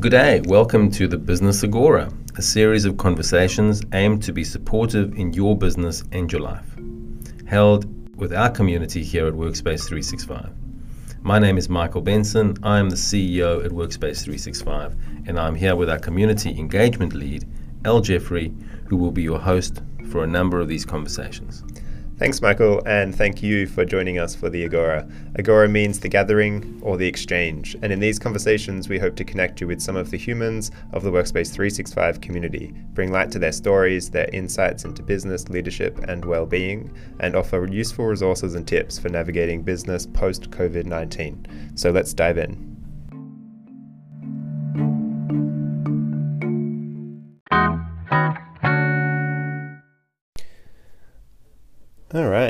Good day, welcome to the Business Agora, a series of conversations aimed to be supportive in your business and your life, held with our community here at Workspace 365. My name is Michael Benson. I am the CEO at Workspace 365, and I'm here with our community engagement lead, Al Jeffery, who will be your host for a number of these conversations. Thanks, Michael, and thank you for joining us for the Agora. Agora means the gathering or the exchange, and in these conversations, we hope to connect you with some of the humans of the Workspace 365 community, bring light to their stories, their insights into business, leadership, and well being, and offer useful resources and tips for navigating business post COVID 19. So let's dive in.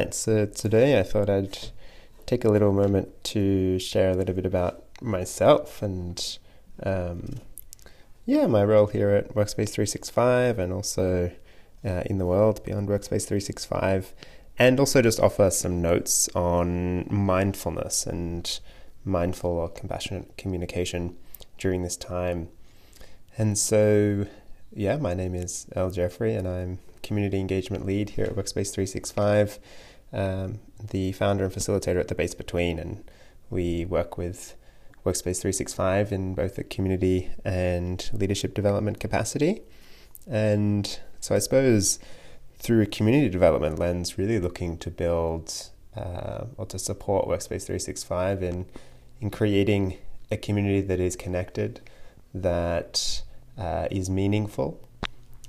Right, so today I thought I'd take a little moment to share a little bit about myself and um, yeah, my role here at Workspace 365 and also uh, in the world beyond Workspace 365, and also just offer some notes on mindfulness and mindful or compassionate communication during this time. And so, yeah, my name is Al Jeffery, and I'm community engagement lead here at Workspace 365, um, the founder and facilitator at the Base Between, and we work with Workspace 365 in both the community and leadership development capacity. And so I suppose through a community development lens, really looking to build uh, or to support Workspace 365 in, in creating a community that is connected, that uh, is meaningful,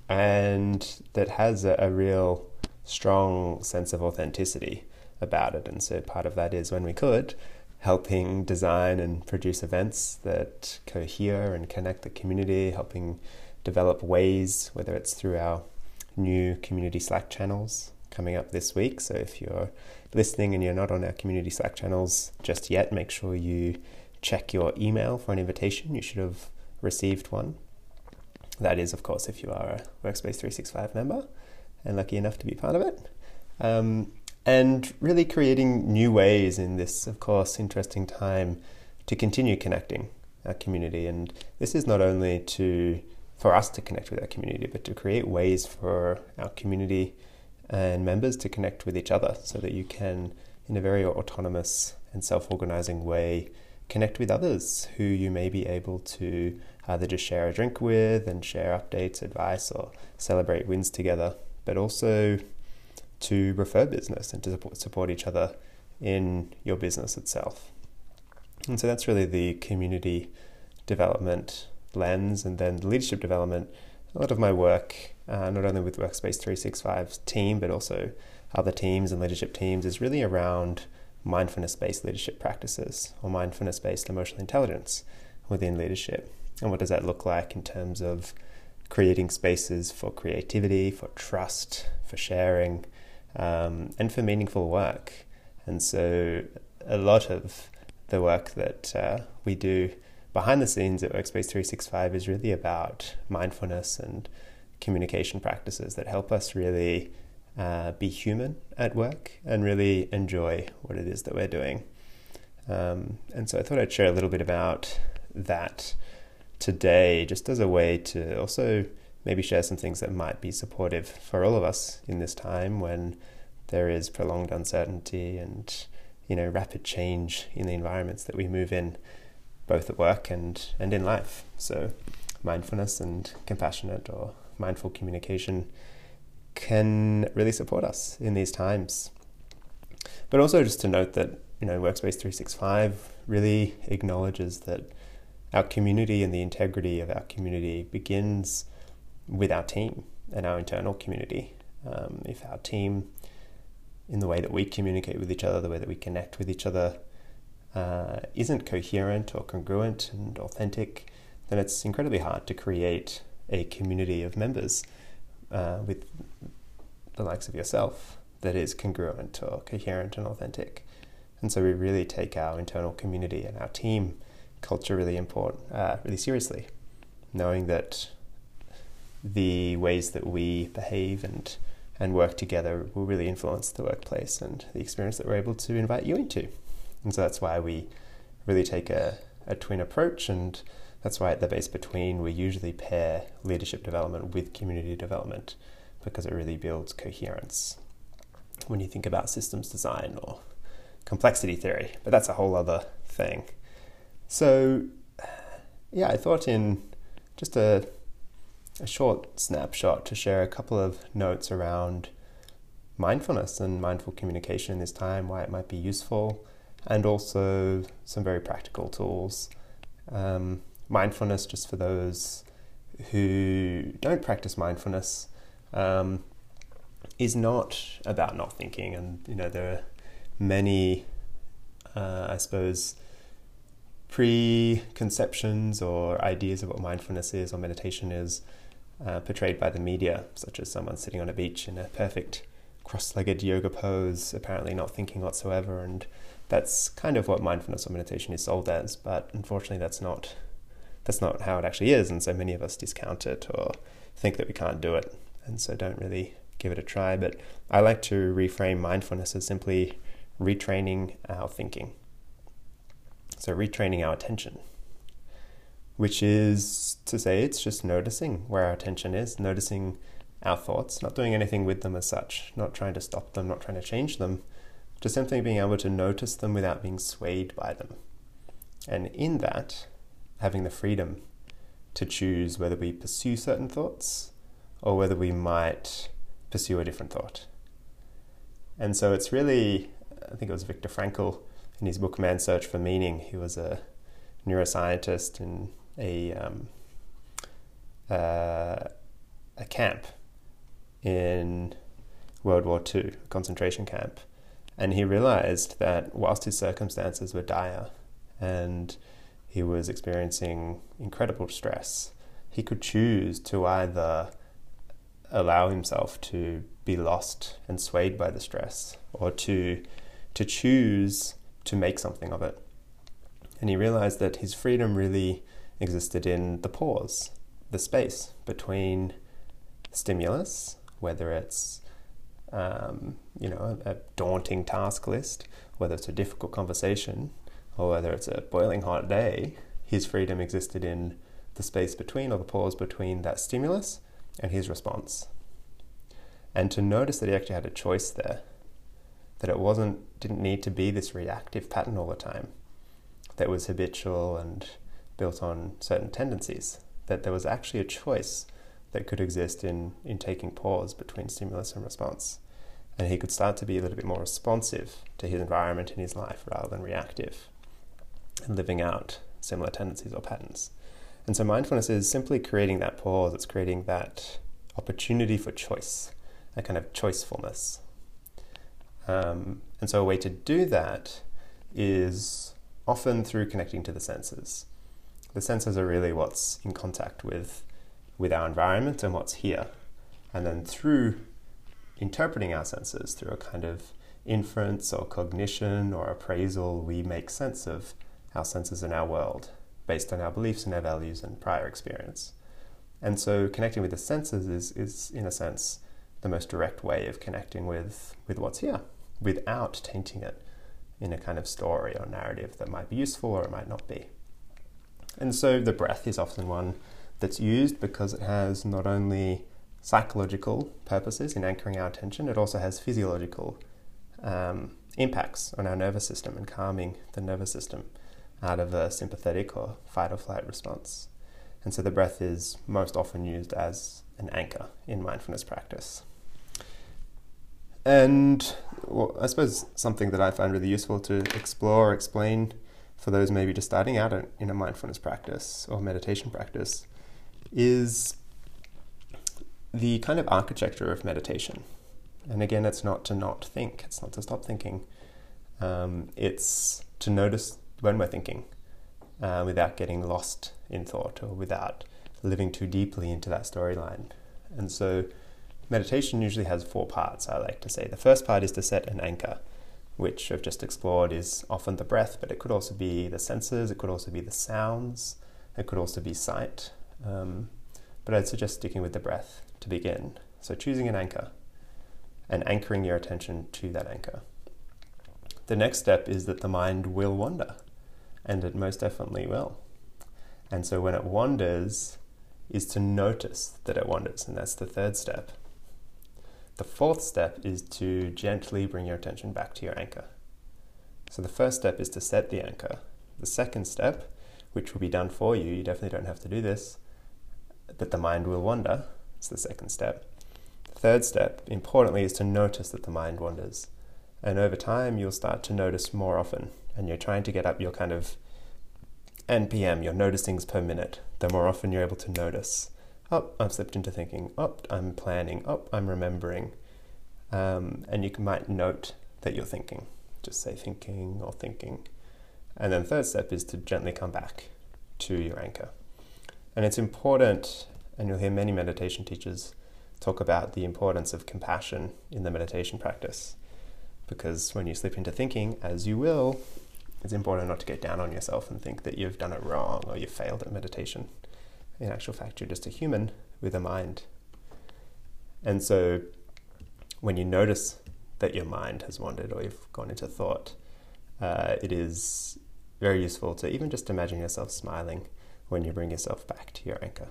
and that has a, a real strong sense of authenticity about it. And so part of that is when we could, helping design and produce events that cohere and connect the community, helping develop ways, whether it's through our new community Slack channels coming up this week. So if you're listening and you're not on our community Slack channels just yet, make sure you check your email for an invitation. You should have received one. That is, of course, if you are a Workspace 365 member and lucky enough to be part of it. Um, and really creating new ways in this, of course, interesting time to continue connecting our community. And this is not only to for us to connect with our community, but to create ways for our community and members to connect with each other so that you can, in a very autonomous and self organizing way, connect with others who you may be able to either just share a drink with and share updates, advice, or celebrate wins together, but also to refer business and to support, each other in your business itself. And so that's really the community development lens, and then the leadership development. A lot of my work, uh, not only with Workspace 365's team, but also other teams and leadership teams, is really around mindfulness based leadership practices or mindfulness based emotional intelligence within leadership. And what does that look like in terms of creating spaces for creativity, for trust, for sharing, um, and for meaningful work? And so, a lot of the work that uh, we do behind the scenes at Workspace 365 is really about mindfulness and communication practices that help us really uh, be human at work and really enjoy what it is that we're doing. Um, and so I thought I'd share a little bit about that today, just as a way to also maybe share some things that might be supportive for all of us in this time when there is prolonged uncertainty and you know rapid change in the environments that we move in, both at work and and in life. So mindfulness and compassionate or mindful communication can really support us in these times. But also just to note that you know Workspace 365 really acknowledges that our community and the integrity of our community begins with our team and our internal community. Um, if our team, in the way that we communicate with each other, the way that we connect with each other, uh, isn't coherent or congruent and authentic, then it's incredibly hard to create a community of members uh, with the likes of yourself that is congruent or coherent and authentic. And so we really take our internal community and our team culture really important, uh, really seriously, knowing that the ways that we behave and and work together will really influence the workplace and the experience that we're able to invite you into. And so that's why we really take a, a twin approach, and that's why at the base between we usually pair leadership development with community development because it really builds coherence when you think about systems design or complexity theory, but that's a whole other thing. So, yeah, I thought in just a, a short snapshot to share a couple of notes around mindfulness and mindful communication in this time, why it might be useful, and also some very practical tools. Um, mindfulness, just for those who don't practice mindfulness, um, is not about not thinking. And, you know, there are many, uh, I suppose, preconceptions or ideas of what mindfulness is or meditation is uh, portrayed by the media, such as someone sitting on a beach in a perfect cross legged yoga pose, apparently not thinking whatsoever. And that's kind of what mindfulness or meditation is sold as, but unfortunately, that's not. That's not how it actually is, and so many of us discount it or think that we can't do it, and so don't really give it a try. But I like to reframe mindfulness as simply retraining our thinking. So, retraining our attention, which is to say, it's just noticing where our attention is, noticing our thoughts, not doing anything with them as such, not trying to stop them, not trying to change them, just simply being able to notice them without being swayed by them. And in that, having the freedom to choose whether we pursue certain thoughts or whether we might pursue a different thought. And so it's really, I think it was Viktor Frankl in his book Man's Search for Meaning. He was a neuroscientist in a um, uh, a camp in World War II, a concentration camp, and he realized that whilst his circumstances were dire and he was experiencing incredible stress, he could choose to either allow himself to be lost and swayed by the stress or to to choose to make something of it. And he realized that his freedom really existed in the pause, the space between stimulus, whether it's um, you know a, a daunting task list, whether it's a difficult conversation, or whether it's a boiling hot day. His freedom existed in the space between, or the pause between that stimulus and his response. And to notice that he actually had a choice there, that it wasn't didn't need to be this reactive pattern all the time, that was habitual and built on certain tendencies, that there was actually a choice that could exist in, in taking pause between stimulus and response. And he could start to be a little bit more responsive to his environment in his life rather than reactive and living out similar tendencies or patterns. And so mindfulness is simply creating that pause, it's creating that opportunity for choice, a kind of choicefulness. Um, and so a way to do that is often through connecting to the senses. The senses are really what's in contact with, with our environment and what's here. And then through interpreting our senses, through a kind of inference or cognition or appraisal, we make sense of our senses in our world based on our beliefs and our values and prior experience. And so connecting with the senses is, is in a sense, the most direct way of connecting with, with what's here without tainting it in a kind of story or narrative that might be useful or it might not be. And so the breath is often one that's used because it has not only psychological purposes in anchoring our attention, it also has physiological um, impacts on our nervous system and calming the nervous system out of a sympathetic or fight or flight response. And so the breath is most often used as an anchor in mindfulness practice. And well, I suppose something that I find really useful to explore, explain for those maybe just starting out in a mindfulness practice or meditation practice is the kind of architecture of meditation. And again, it's not to not think, it's not to stop thinking. Um, it's to notice when we're thinking uh, without getting lost in thought or without living too deeply into that storyline. And so meditation usually has four parts, I like to say. The first part is to set an anchor, which I've just explored is often the breath, but it could also be the senses, it could also be the sounds, it could also be sight. Um, but I'd suggest sticking with the breath to begin. So choosing an anchor and anchoring your attention to that anchor. the next step is that the mind will wander, and it most definitely will. And so when it wanders, is to notice that it wanders, and that's the third step. The fourth step is to gently bring your attention back to your anchor. So the first step is to set the anchor. The second step, which will be done for you, you definitely don't have to do this, that the mind will wander. It's the second step. The third step, importantly, is to notice that the mind wanders. And over time, you'll start to notice more often. And you're trying to get up your kind of NPM, your noticings per minute. The more often you're able to notice, oh, I've slipped into thinking, oh, I'm planning, oh, I'm remembering. Um, and you might note that you're thinking. Just say thinking or thinking. And then third step is to gently come back to your anchor. And it's important, and you'll hear many meditation teachers talk about the importance of compassion in the meditation practice. Because when you slip into thinking, as you will, it's important not to get down on yourself and think that you've done it wrong or you've failed at meditation. In actual fact, you're just a human with a mind. And so when you notice that your mind has wandered or you've gone into thought, uh, it is very useful to even just imagine yourself smiling when you bring yourself back to your anchor.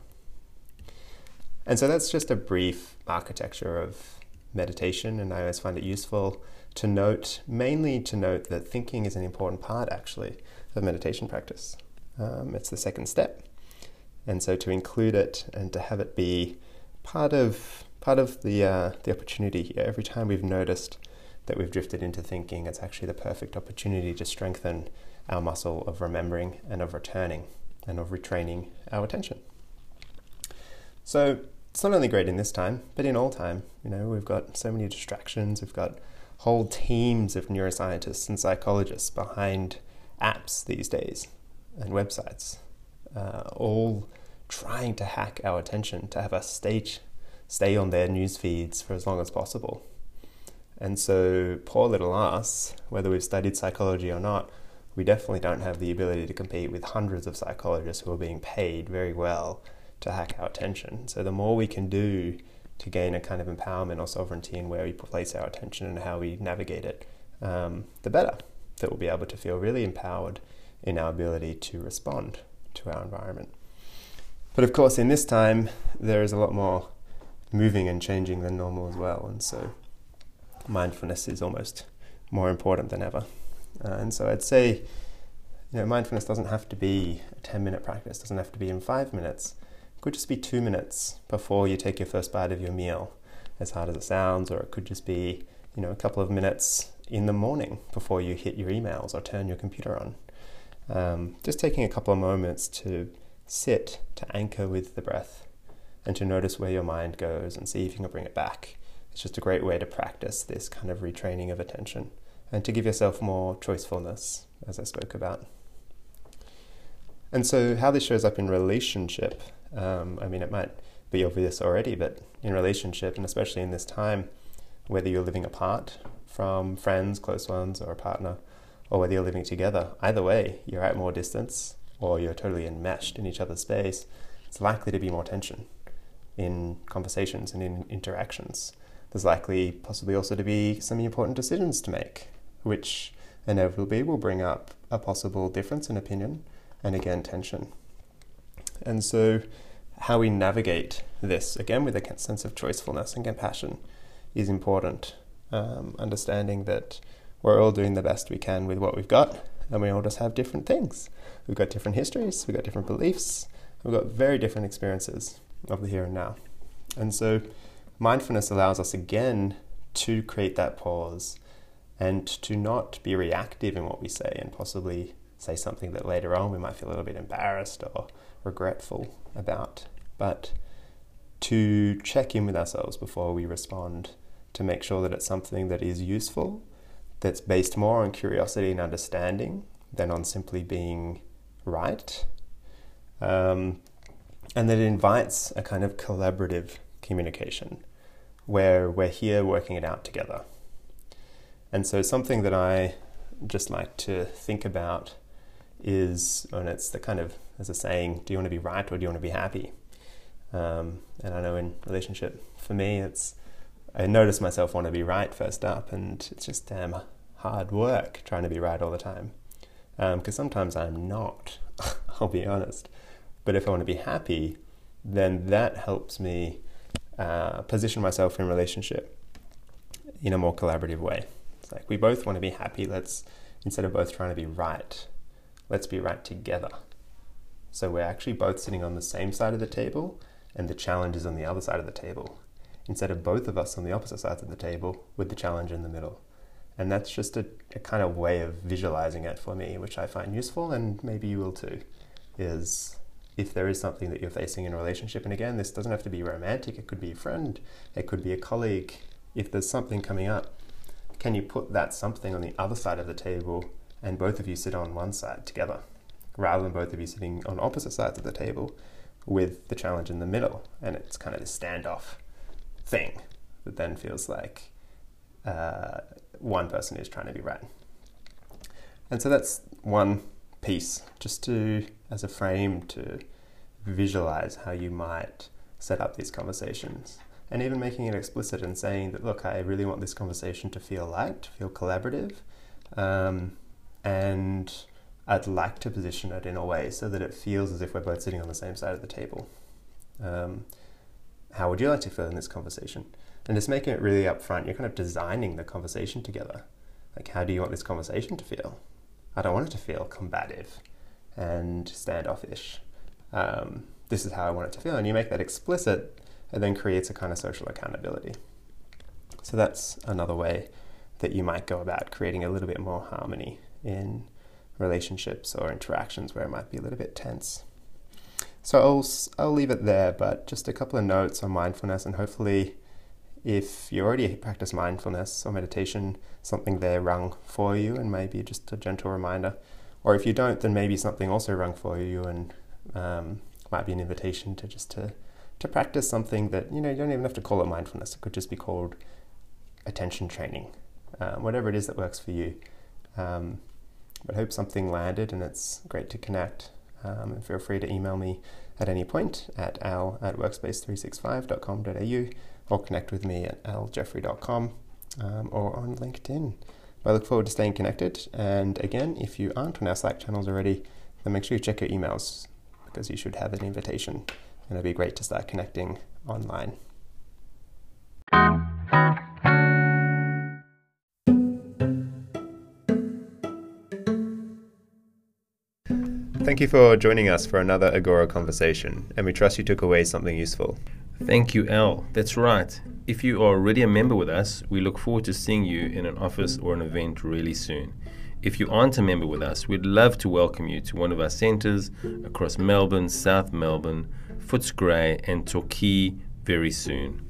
And so that's just a brief architecture of meditation, and I always find it useful to note, mainly to note that thinking is an important part actually of meditation practice. Um, it's the second step. And so to include it and to have it be part of part of the uh, the opportunity here. Every time we've noticed that we've drifted into thinking, it's actually the perfect opportunity to strengthen our muscle of remembering and of returning and of retraining our attention. So it's not only great in this time, but in all time. You know, we've got so many distractions. We've got whole teams of neuroscientists and psychologists behind apps these days and websites, uh, all trying to hack our attention to have us stay stay on their news feeds for as long as possible. And so, poor little us, whether we've studied psychology or not, we definitely don't have the ability to compete with hundreds of psychologists who are being paid very well to hack our attention. So the more we can do to gain a kind of empowerment or sovereignty in where we place our attention and how we navigate it, um, the better. That we'll be able to feel really empowered in our ability to respond to our environment. But of course, in this time, there is a lot more moving and changing than normal as well. And so mindfulness is almost more important than ever. Uh, and so I'd say, you know, mindfulness doesn't have to be a 10 minute practice, doesn't have to be in five minutes. It could just be two minutes before you take your first bite of your meal, as hard as it sounds, or it could just be, you know, a couple of minutes in the morning before you hit your emails or turn your computer on. Um, just taking a couple of moments to sit, to anchor with the breath, and to notice where your mind goes and see if you can bring it back. It's just a great way to practice this kind of retraining of attention and to give yourself more choicefulness, as I spoke about. And so, how this shows up in relationship, um, I mean, it might be obvious already, but in relationship, and especially in this time, whether you're living apart from friends, close ones, or a partner, or whether you're living together, either way, you're at more distance or you're totally enmeshed in each other's space, it's likely to be more tension in conversations and in interactions. There's likely, possibly also to be some important decisions to make which inevitably will bring up a possible difference in opinion and again tension. And so, how we navigate this, again with a sense of choicefulness and compassion, is important. Um, understanding that we're all doing the best we can with what we've got, and we all just have different things. We've got different histories, we've got different beliefs, we've got very different experiences of the here and now. And so, mindfulness allows us again to create that pause and to not be reactive in what we say and possibly say something that later on we might feel a little bit embarrassed or regretful about, but to check in with ourselves before we respond to make sure that it's something that is useful, that's based more on curiosity and understanding than on simply being right, um, and that it invites a kind of collaborative communication where we're here working it out together. And so, something that I just like to think about is, and it's the kind of, as a saying, do you want to be right or do you want to be happy? Um, and I know in relationship, for me, it's, I notice myself want to be right first up, and it's just damn hard work trying to be right all the time. Because um, sometimes I'm not, I'll be honest. But if I want to be happy, then that helps me uh, position myself in relationship in a more collaborative way. It's like we both want to be happy. Let's instead of both trying to be right, let's be right together. So we're actually both sitting on the same side of the table, and the challenge is on the other side of the table. Instead of both of us on the opposite sides of the table with the challenge in the middle. And that's just a, a kind of way of visualizing it for me, which I find useful, and maybe you will too. Is if there is something that you're facing in a relationship, and again, this doesn't have to be romantic, it could be a friend, it could be a colleague. If there's something coming up, can you put that something on the other side of the table and both of you sit on one side together rather than both of you sitting on opposite sides of the table with the challenge in the middle? And it's kind of this standoff thing that then feels like uh, one person is trying to be right. And so that's one piece, just to as a frame to visualize how you might set up these conversations and even making it explicit and saying that, look, I really want this conversation to feel light, feel collaborative, um, and I'd like to position it in a way so that it feels as if we're both sitting on the same side of the table. Um, how would you like to feel in this conversation? And just making it really upfront, you're kind of designing the conversation together. Like, how do you want this conversation to feel? I don't want it to feel combative and standoffish. Um, this is how I want it to feel. And you make that explicit it then creates a kind of social accountability. So that's another way that you might go about creating a little bit more harmony in relationships or interactions where it might be a little bit tense. So I'll, I'll leave it there, but just a couple of notes on mindfulness, and hopefully, if you already practice mindfulness or meditation, something there rung for you, and maybe just a gentle reminder. Or if you don't, then maybe something also rung for you, and um, might be an invitation to just to to practice something that, you know, you don't even have to call it mindfulness. It could just be called attention training, um, whatever it is that works for you. Um, but I hope something landed and it's great to connect. Um, feel free to email me at any point at al at workspace365.com.au or connect with me at aljeffery.com um, or on LinkedIn. I look forward to staying connected. And again, if you aren't on our Slack channels already, then make sure you check your emails because you should have an invitation and it'd be great to start connecting online. Thank you for joining us for another Agora conversation, and we trust you took away something useful. Thank you, Al. That's right. If you are already a member with us, we look forward to seeing you in an office or an event really soon. If you aren't a member with us, we'd love to welcome you to one of our centres across Melbourne, South Melbourne, Footscray, and Torquay very soon.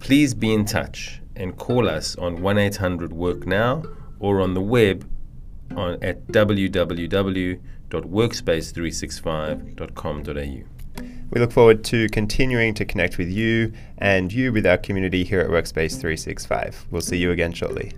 Please be in touch and call us on 1800 Work Now or on the web on, at www.workspace365.com.au. We look forward to continuing to connect with you and you with our community here at Workspace 365. We'll see you again shortly.